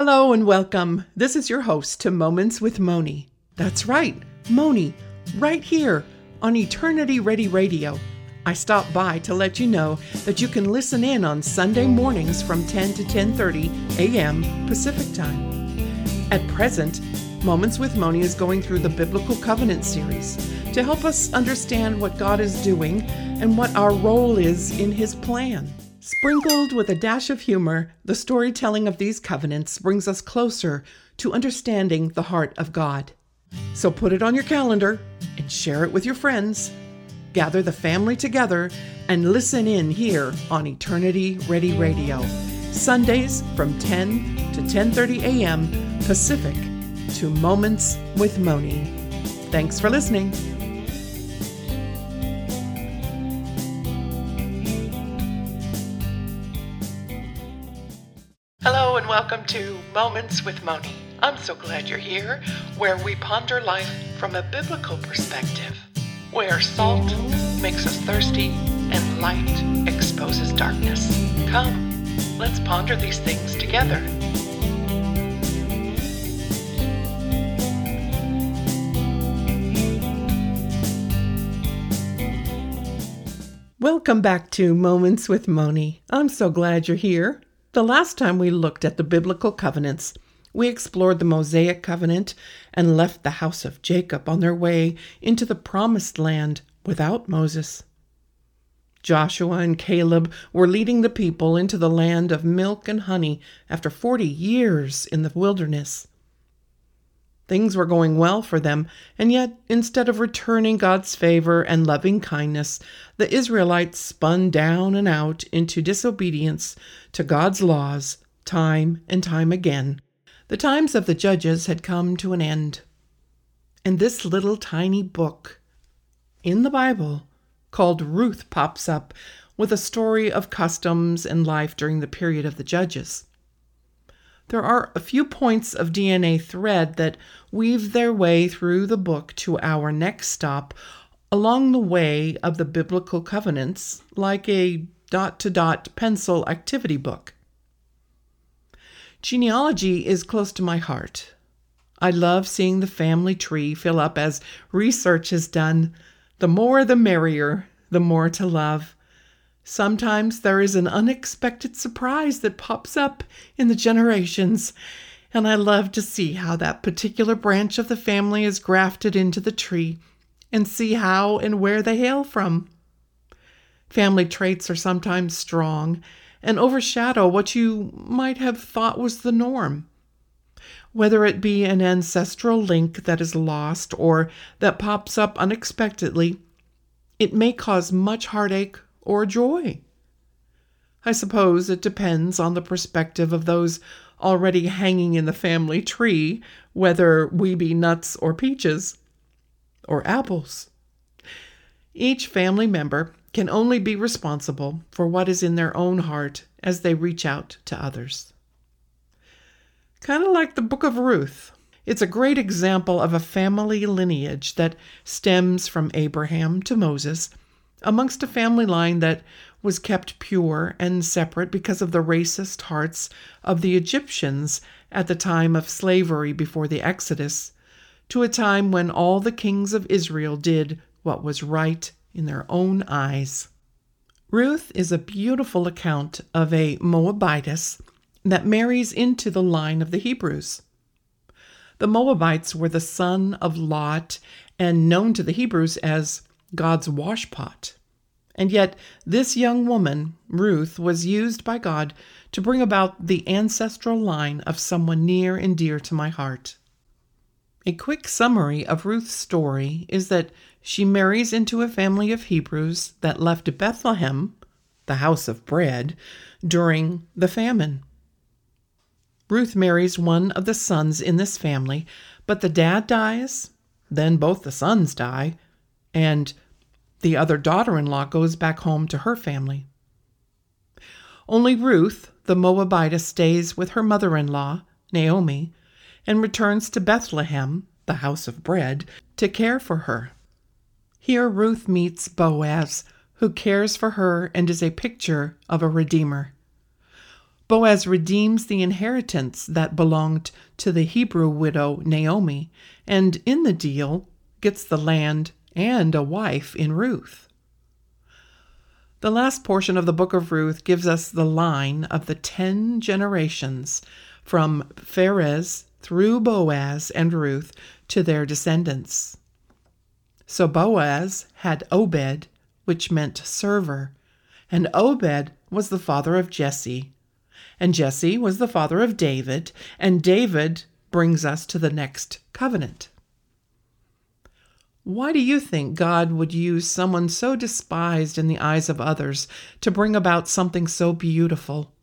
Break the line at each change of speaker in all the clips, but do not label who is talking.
Hello and welcome. This is your host to Moments with Moni. That's right, Moni, right here on Eternity Ready Radio. I stopped by to let you know that you can listen in on Sunday mornings from 10 to 10:30 a.m. Pacific Time. At present, Moments with Moni is going through the Biblical Covenant series to help us understand what God is doing and what our role is in his plan. Sprinkled with a dash of humor, the storytelling of these covenants brings us closer to understanding the heart of God. So put it on your calendar and share it with your friends. Gather the family together and listen in here on Eternity Ready Radio. Sundays from 10 to 10:30 a.m. Pacific to Moments with Moni. Thanks for listening. And welcome to Moments with Moni. I'm so glad you're here, where we ponder life from a biblical perspective, where salt makes us thirsty and light exposes darkness. Come, let's ponder these things together. Welcome back to Moments with Moni. I'm so glad you're here. The last time we looked at the biblical covenants, we explored the Mosaic covenant and left the house of Jacob on their way into the promised land without Moses. Joshua and Caleb were leading the people into the land of milk and honey after 40 years in the wilderness. Things were going well for them, and yet, instead of returning God's favor and loving kindness, the Israelites spun down and out into disobedience to God's laws time and time again. The times of the judges had come to an end. And this little tiny book in the Bible called Ruth pops up with a story of customs and life during the period of the judges. There are a few points of DNA thread that weave their way through the book to our next stop along the way of the biblical covenants, like a dot to dot pencil activity book. Genealogy is close to my heart. I love seeing the family tree fill up as research is done. The more the merrier, the more to love. Sometimes there is an unexpected surprise that pops up in the generations, and I love to see how that particular branch of the family is grafted into the tree and see how and where they hail from. Family traits are sometimes strong and overshadow what you might have thought was the norm. Whether it be an ancestral link that is lost or that pops up unexpectedly, it may cause much heartache or joy. I suppose it depends on the perspective of those already hanging in the family tree, whether we be nuts or peaches or apples. Each family member can only be responsible for what is in their own heart as they reach out to others. Kind of like the book of Ruth. It's a great example of a family lineage that stems from Abraham to Moses amongst a family line that was kept pure and separate because of the racist hearts of the Egyptians at the time of slavery before the Exodus, to a time when all the kings of Israel did what was right in their own eyes. Ruth is a beautiful account of a Moabitess that marries into the line of the Hebrews. The Moabites were the son of Lot and known to the Hebrews as God's washpot. And yet, this young woman, Ruth, was used by God to bring about the ancestral line of someone near and dear to my heart. A quick summary of Ruth's story is that she marries into a family of Hebrews that left Bethlehem, the house of bread, during the famine. Ruth marries one of the sons in this family, but the dad dies, then both the sons die, and the other daughter in law goes back home to her family. Only Ruth, the Moabitess, stays with her mother in law, Naomi, and returns to Bethlehem, the house of bread, to care for her. Here Ruth meets Boaz, who cares for her and is a picture of a redeemer. Boaz redeems the inheritance that belonged to the Hebrew widow Naomi, and in the deal gets the land and a wife in Ruth. The last portion of the book of Ruth gives us the line of the ten generations from Pharez through Boaz and Ruth to their descendants. So Boaz had Obed, which meant server, and Obed was the father of Jesse, and Jesse was the father of David, and David brings us to the next covenant. Why do you think God would use someone so despised in the eyes of others to bring about something so beautiful?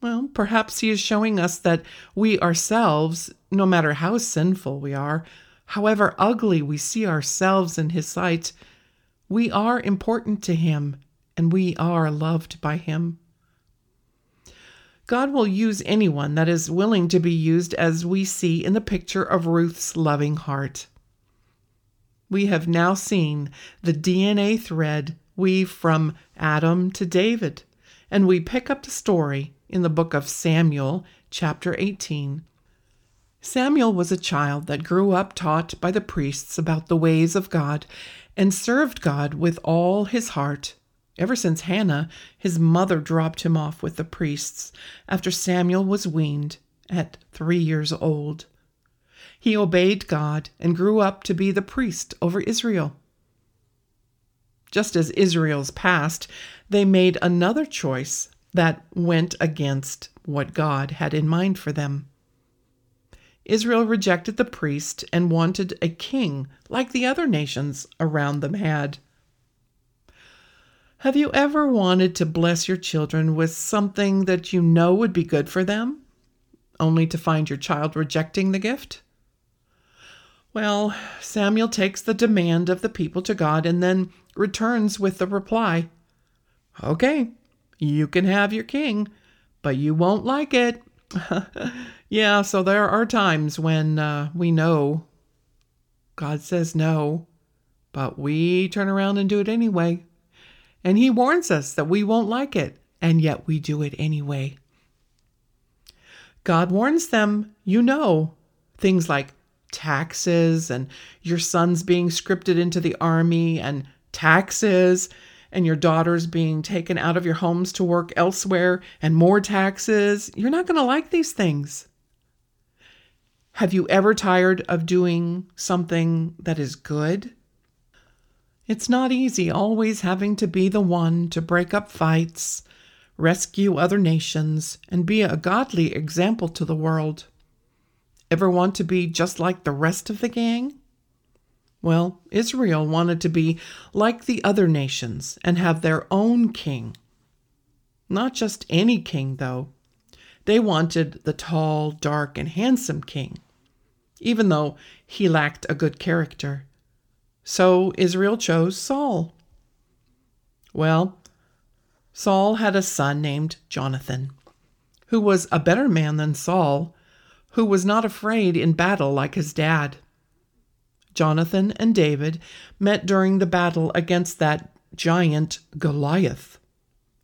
Well, perhaps He is showing us that we ourselves, no matter how sinful we are, however ugly we see ourselves in His sight, we are important to Him and we are loved by Him. God will use anyone that is willing to be used, as we see in the picture of Ruth's loving heart. We have now seen the DNA thread weave from Adam to David, and we pick up the story in the book of Samuel, chapter 18. Samuel was a child that grew up taught by the priests about the ways of God and served God with all his heart Ever since Hannah, his mother dropped him off with the priests after Samuel was weaned at three years old. He obeyed God and grew up to be the priest over Israel. Just as Israel's past, they made another choice that went against what God had in mind for them. Israel rejected the priest and wanted a king like the other nations around them had. Have you ever wanted to bless your children with something that you know would be good for them, only to find your child rejecting the gift? Well, Samuel takes the demand of the people to God and then returns with the reply Okay, you can have your king, but you won't like it. yeah, so there are times when uh, we know God says no, but we turn around and do it anyway. And he warns us that we won't like it, and yet we do it anyway. God warns them, you know, things like taxes and your sons being scripted into the army and taxes and your daughters being taken out of your homes to work elsewhere and more taxes. You're not going to like these things. Have you ever tired of doing something that is good? It's not easy always having to be the one to break up fights, rescue other nations, and be a godly example to the world. Ever want to be just like the rest of the gang? Well, Israel wanted to be like the other nations and have their own king. Not just any king, though. They wanted the tall, dark, and handsome king, even though he lacked a good character. So Israel chose Saul. Well, Saul had a son named Jonathan, who was a better man than Saul, who was not afraid in battle like his dad. Jonathan and David met during the battle against that giant Goliath.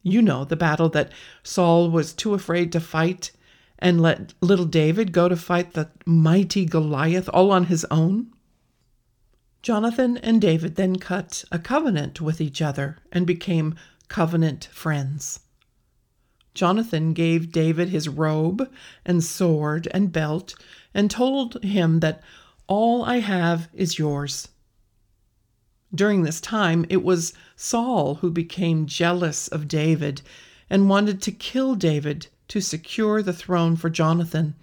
You know, the battle that Saul was too afraid to fight and let little David go to fight the mighty Goliath all on his own. Jonathan and David then cut a covenant with each other and became covenant friends. Jonathan gave David his robe and sword and belt and told him that all I have is yours. During this time, it was Saul who became jealous of David and wanted to kill David to secure the throne for Jonathan.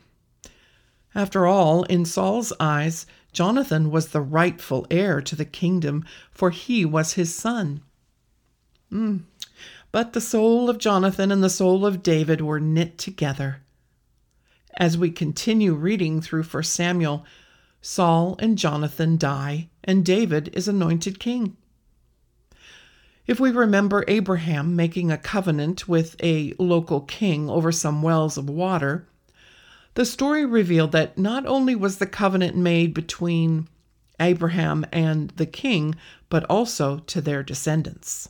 After all, in Saul's eyes, Jonathan was the rightful heir to the kingdom, for he was his son. Mm. But the soul of Jonathan and the soul of David were knit together. As we continue reading through 1 Samuel, Saul and Jonathan die, and David is anointed king. If we remember Abraham making a covenant with a local king over some wells of water, the story revealed that not only was the covenant made between Abraham and the king, but also to their descendants.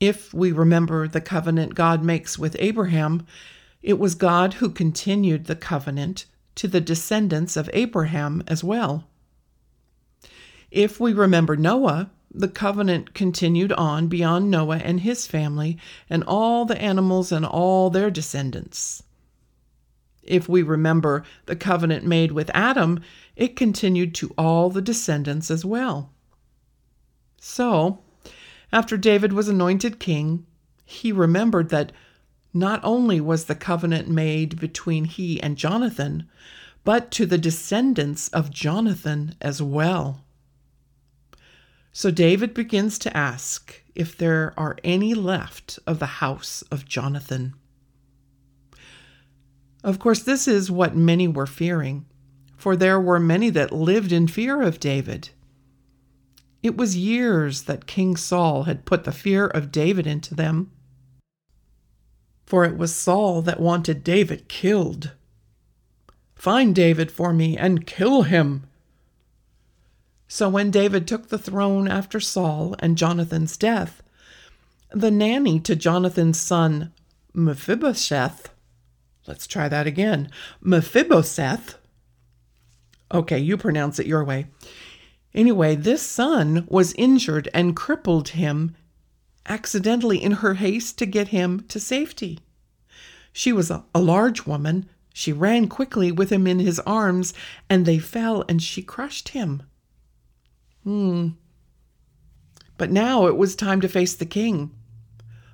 If we remember the covenant God makes with Abraham, it was God who continued the covenant to the descendants of Abraham as well. If we remember Noah, the covenant continued on beyond Noah and his family and all the animals and all their descendants. If we remember the covenant made with Adam, it continued to all the descendants as well. So, after David was anointed king, he remembered that not only was the covenant made between he and Jonathan, but to the descendants of Jonathan as well. So David begins to ask if there are any left of the house of Jonathan. Of course, this is what many were fearing, for there were many that lived in fear of David. It was years that King Saul had put the fear of David into them. For it was Saul that wanted David killed. Find David for me and kill him, so when David took the throne after Saul and Jonathan's death, the nanny to Jonathan's son Mephibosheth, let's try that again, Mephibosheth, okay, you pronounce it your way. Anyway, this son was injured and crippled him accidentally in her haste to get him to safety. She was a, a large woman. She ran quickly with him in his arms, and they fell and she crushed him. Hmm. But now it was time to face the king.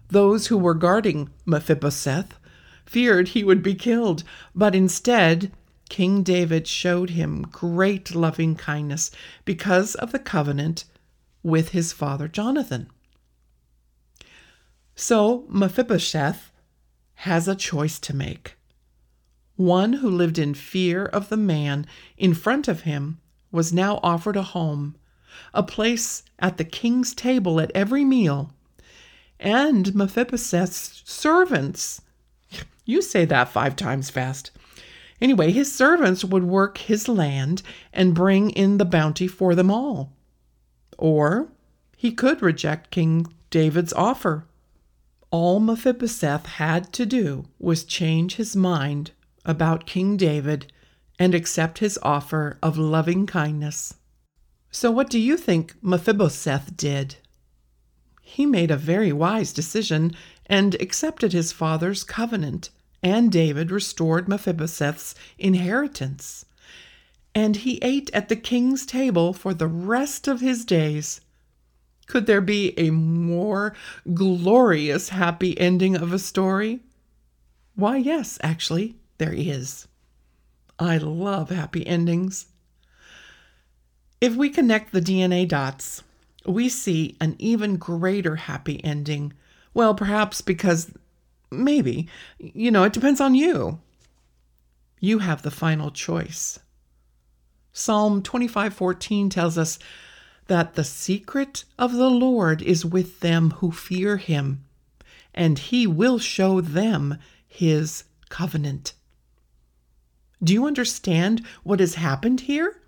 Those who were guarding Mephibosheth feared he would be killed, but instead, King David showed him great loving kindness because of the covenant with his father Jonathan. So Mephibosheth has a choice to make. One who lived in fear of the man in front of him was now offered a home a place at the king's table at every meal, and Mephibosheth's servants. You say that five times fast. Anyway, his servants would work his land and bring in the bounty for them all. Or he could reject King David's offer. All Mephibosheth had to do was change his mind about King David and accept his offer of loving kindness. So, what do you think Mephibosheth did? He made a very wise decision and accepted his father's covenant, and David restored Mephibosheth's inheritance. And he ate at the king's table for the rest of his days. Could there be a more glorious happy ending of a story? Why, yes, actually, there is. I love happy endings. If we connect the DNA dots, we see an even greater happy ending. Well, perhaps because maybe, you know, it depends on you. You have the final choice. Psalm 25:14 tells us that the secret of the Lord is with them who fear him, and he will show them his covenant. Do you understand what has happened here?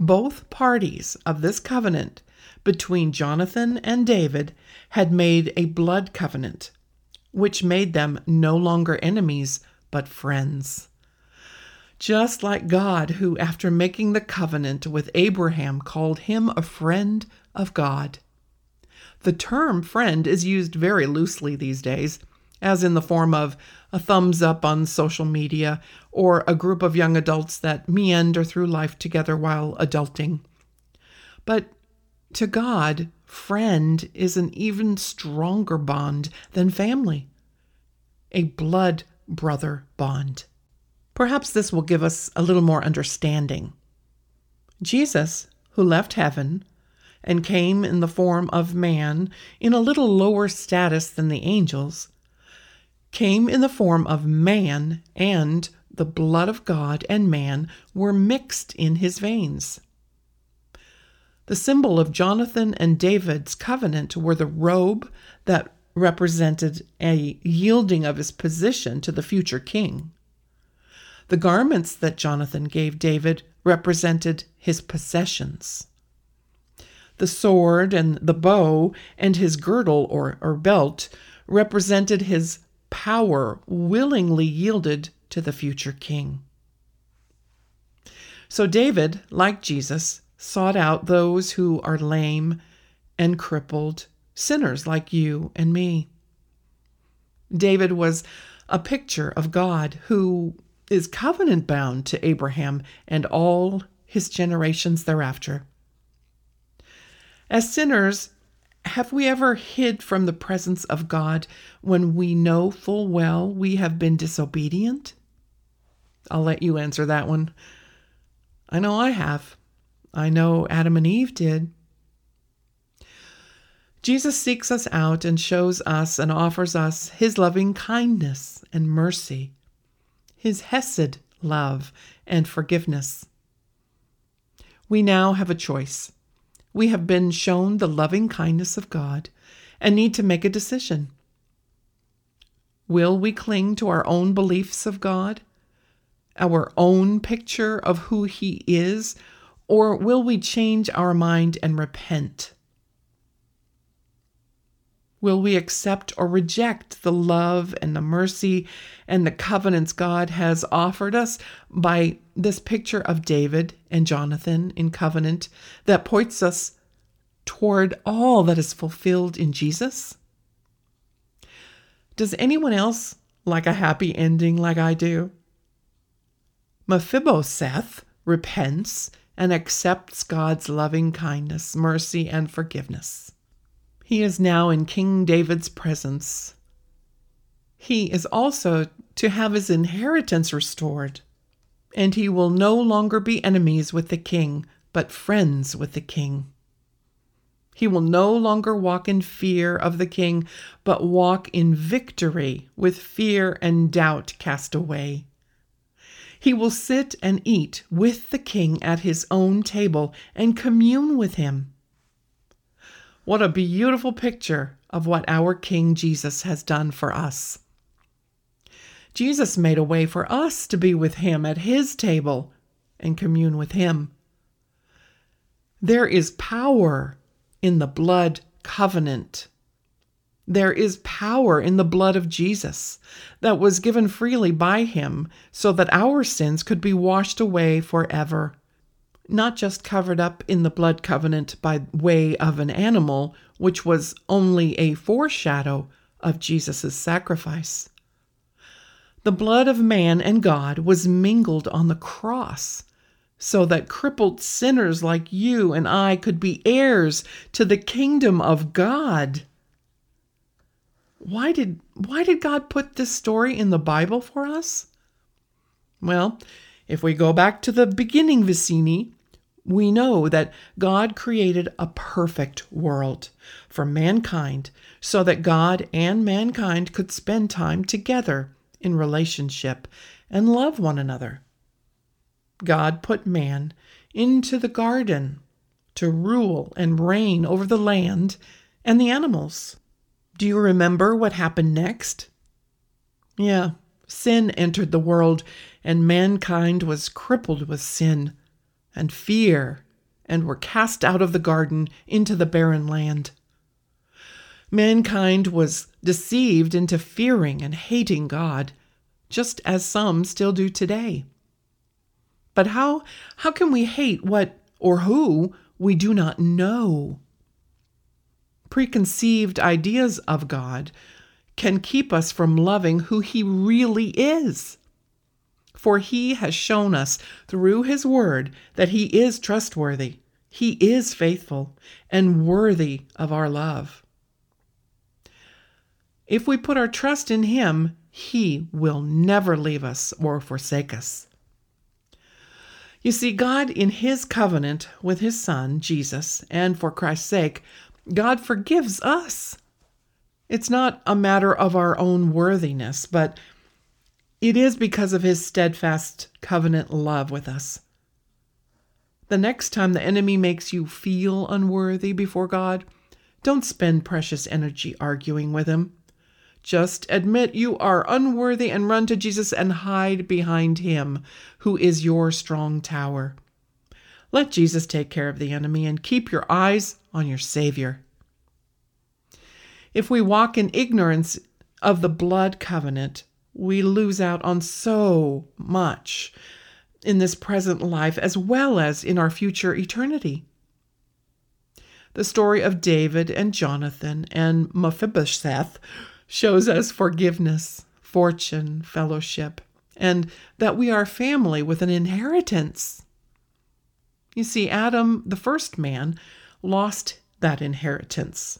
Both parties of this covenant between Jonathan and David had made a blood covenant, which made them no longer enemies, but friends. Just like God, who, after making the covenant with Abraham, called him a friend of God. The term friend is used very loosely these days as in the form of a thumbs up on social media or a group of young adults that meander through life together while adulting. But to God, friend is an even stronger bond than family, a blood brother bond. Perhaps this will give us a little more understanding. Jesus, who left heaven and came in the form of man in a little lower status than the angels, came in the form of man, and the blood of God and man were mixed in his veins. The symbol of Jonathan and David's covenant were the robe that represented a yielding of his position to the future king. The garments that Jonathan gave David represented his possessions. The sword and the bow and his girdle or, or belt represented his power willingly yielded to the future king. So David, like Jesus, sought out those who are lame and crippled, sinners like you and me. David was a picture of God who is covenant bound to Abraham and all his generations thereafter. As sinners, have we ever hid from the presence of God when we know full well we have been disobedient? I'll let you answer that one. I know I have. I know Adam and Eve did. Jesus seeks us out and shows us and offers us his loving kindness and mercy, his Hesed love and forgiveness. We now have a choice. We have been shown the loving kindness of God and need to make a decision. Will we cling to our own beliefs of God, our own picture of who He is, or will we change our mind and repent? Will we accept or reject the love and the mercy and the covenants God has offered us by this picture of David and Jonathan in covenant that points us toward all that is fulfilled in Jesus? Does anyone else like a happy ending like I do? Mephibosheth repents and accepts God's loving kindness, mercy, and forgiveness. He is now in King David's presence. He is also to have his inheritance restored, and he will no longer be enemies with the king, but friends with the king. He will no longer walk in fear of the king, but walk in victory with fear and doubt cast away. He will sit and eat with the king at his own table and commune with him. What a beautiful picture of what our King Jesus has done for us. Jesus made a way for us to be with him at his table and commune with him. There is power in the blood covenant. There is power in the blood of Jesus that was given freely by him so that our sins could be washed away forever not just covered up in the blood covenant by way of an animal, which was only a foreshadow of Jesus' sacrifice. The blood of man and God was mingled on the cross so that crippled sinners like you and I could be heirs to the kingdom of God. Why did why did God put this story in the Bible for us? Well, if we go back to the beginning Vicini, we know that God created a perfect world for mankind so that God and mankind could spend time together in relationship and love one another. God put man into the garden to rule and reign over the land and the animals. Do you remember what happened next? Yeah, sin entered the world, and mankind was crippled with sin and fear and were cast out of the garden into the barren land. Mankind was deceived into fearing and hating God, just as some still do today. But how, how can we hate what or who we do not know? Preconceived ideas of God can keep us from loving who He really is for he has shown us through his word that he is trustworthy, he is faithful, and worthy of our love. If we put our trust in him, he will never leave us or forsake us. You see, God, in his covenant with his Son, Jesus, and for Christ's sake, God forgives us. It's not a matter of our own worthiness, but it is because of his steadfast covenant love with us. The next time the enemy makes you feel unworthy before God, don't spend precious energy arguing with him. Just admit you are unworthy and run to Jesus and hide behind him, who is your strong tower. Let Jesus take care of the enemy and keep your eyes on your Savior. If we walk in ignorance of the blood covenant, we lose out on so much in this present life as well as in our future eternity. The story of David and Jonathan and Mephibosheth shows us forgiveness, fortune, fellowship, and that we are family with an inheritance. You see, Adam, the first man, lost that inheritance.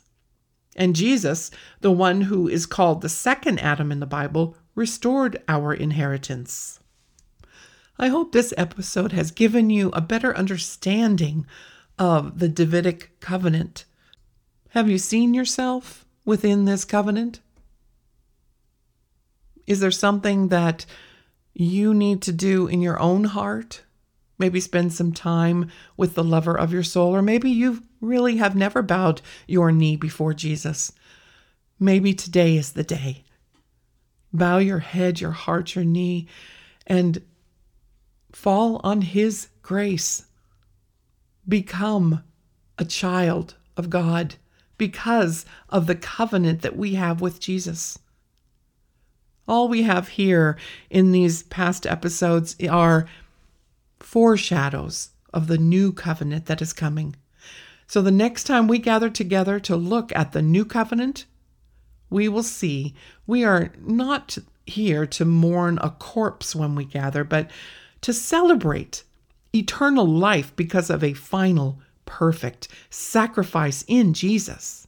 And Jesus, the one who is called the second Adam in the Bible, restored our inheritance. I hope this episode has given you a better understanding of the Davidic covenant. Have you seen yourself within this covenant? Is there something that you need to do in your own heart? Maybe spend some time with the lover of your soul, or maybe you really have never bowed your knee before Jesus. Maybe today is the day. Bow your head, your heart, your knee, and fall on His grace. Become a child of God because of the covenant that we have with Jesus. All we have here in these past episodes are foreshadows of the new covenant that is coming. So the next time we gather together to look at the new covenant, we will see we are not here to mourn a corpse when we gather, but to celebrate eternal life because of a final, perfect sacrifice in Jesus.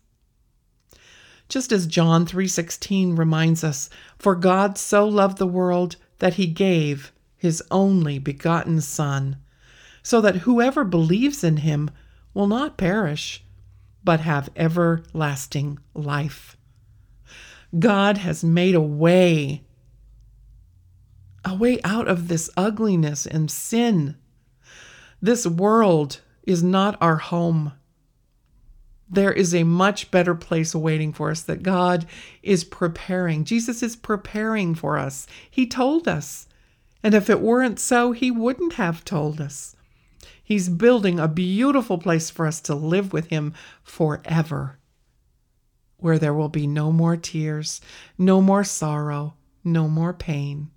Just as John 3:16 reminds us, for God so loved the world that he gave his only begotten son, so that whoever believes in him will not perish, but have everlasting life. God has made a way a way out of this ugliness and sin. This world is not our home. There is a much better place awaiting for us that God is preparing. Jesus is preparing for us. He told us. And if it weren't so, He wouldn't have told us. He's building a beautiful place for us to live with Him forever, where there will be no more tears, no more sorrow, no more pain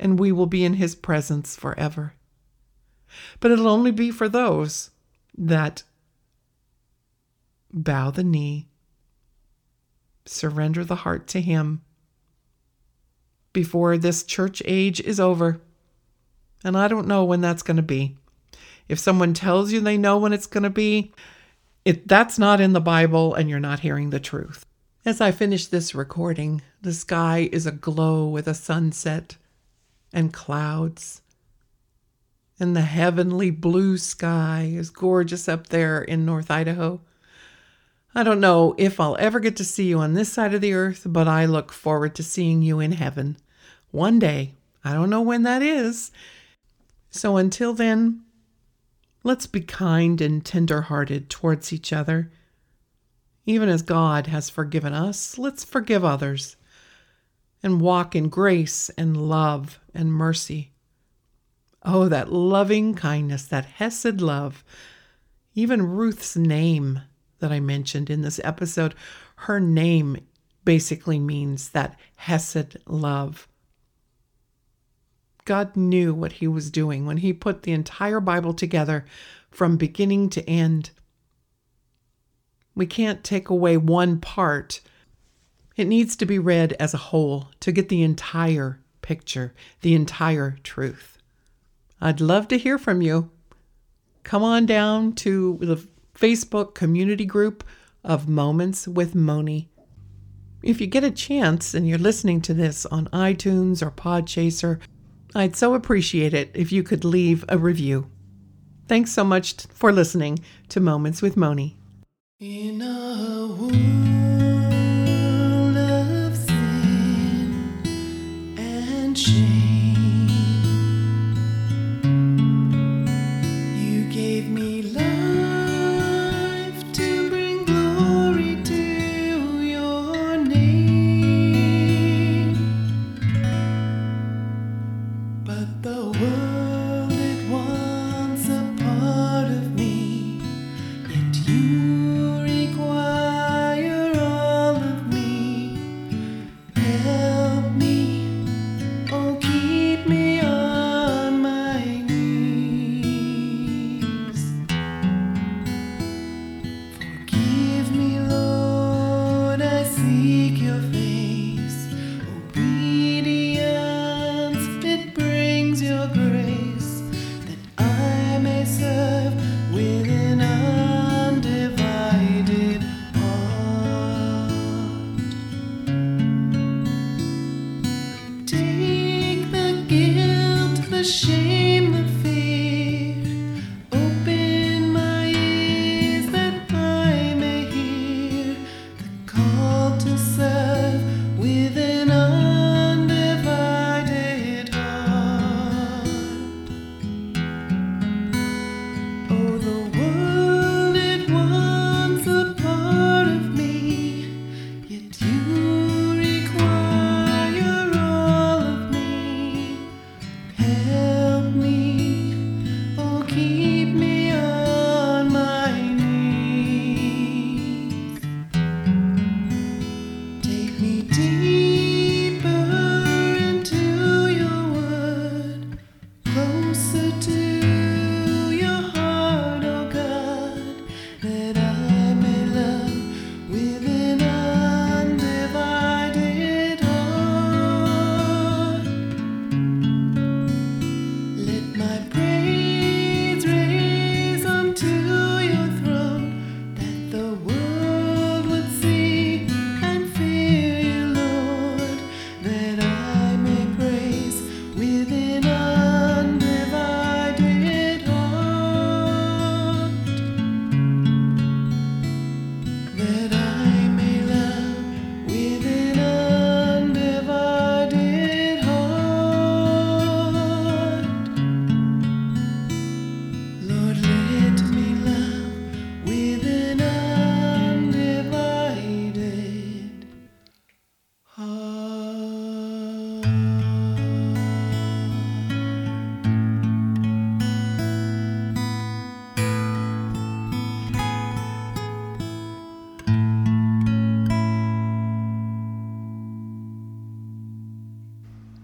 and we will be in his presence forever. But it'll only be for those that bow the knee, surrender the heart to him before this church age is over. And I don't know when that's going to be. If someone tells you they know when it's going to be, it, that's not in the Bible and you're not hearing the truth. As I finish this recording, the sky is aglow with a sunset and clouds. And the heavenly blue sky is gorgeous up there in North Idaho. I don't know if I'll ever get to see you on this side of the earth, but I look forward to seeing you in heaven one day. I don't know when that is. So until then, let's be kind and tender hearted towards each other. Even as God has forgiven us, let's forgive others and walk in grace and love and mercy. Oh, that loving kindness, that Hesed love. Even Ruth's name that I mentioned in this episode, her name basically means that Hesed love. God knew what he was doing when he put the entire Bible together from beginning to end. We can't take away one part it needs to be read as a whole to get the entire picture, the entire truth. I'd love to hear from you. Come on down to the Facebook community group of Moments with Moni. If you get a chance and you're listening to this on iTunes or Podchaser, I'd so appreciate it if you could leave a review. Thanks so much for listening to Moments with Moni.
the.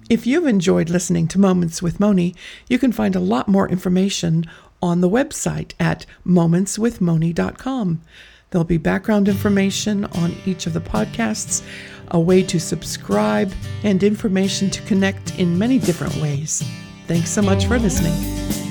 If you've enjoyed listening to Moments with Moni, you can find a lot more information on the website at momentswithmoni.com. There'll be background information on each of the podcasts, a way to subscribe, and information to connect in many different ways. Thanks so much for listening.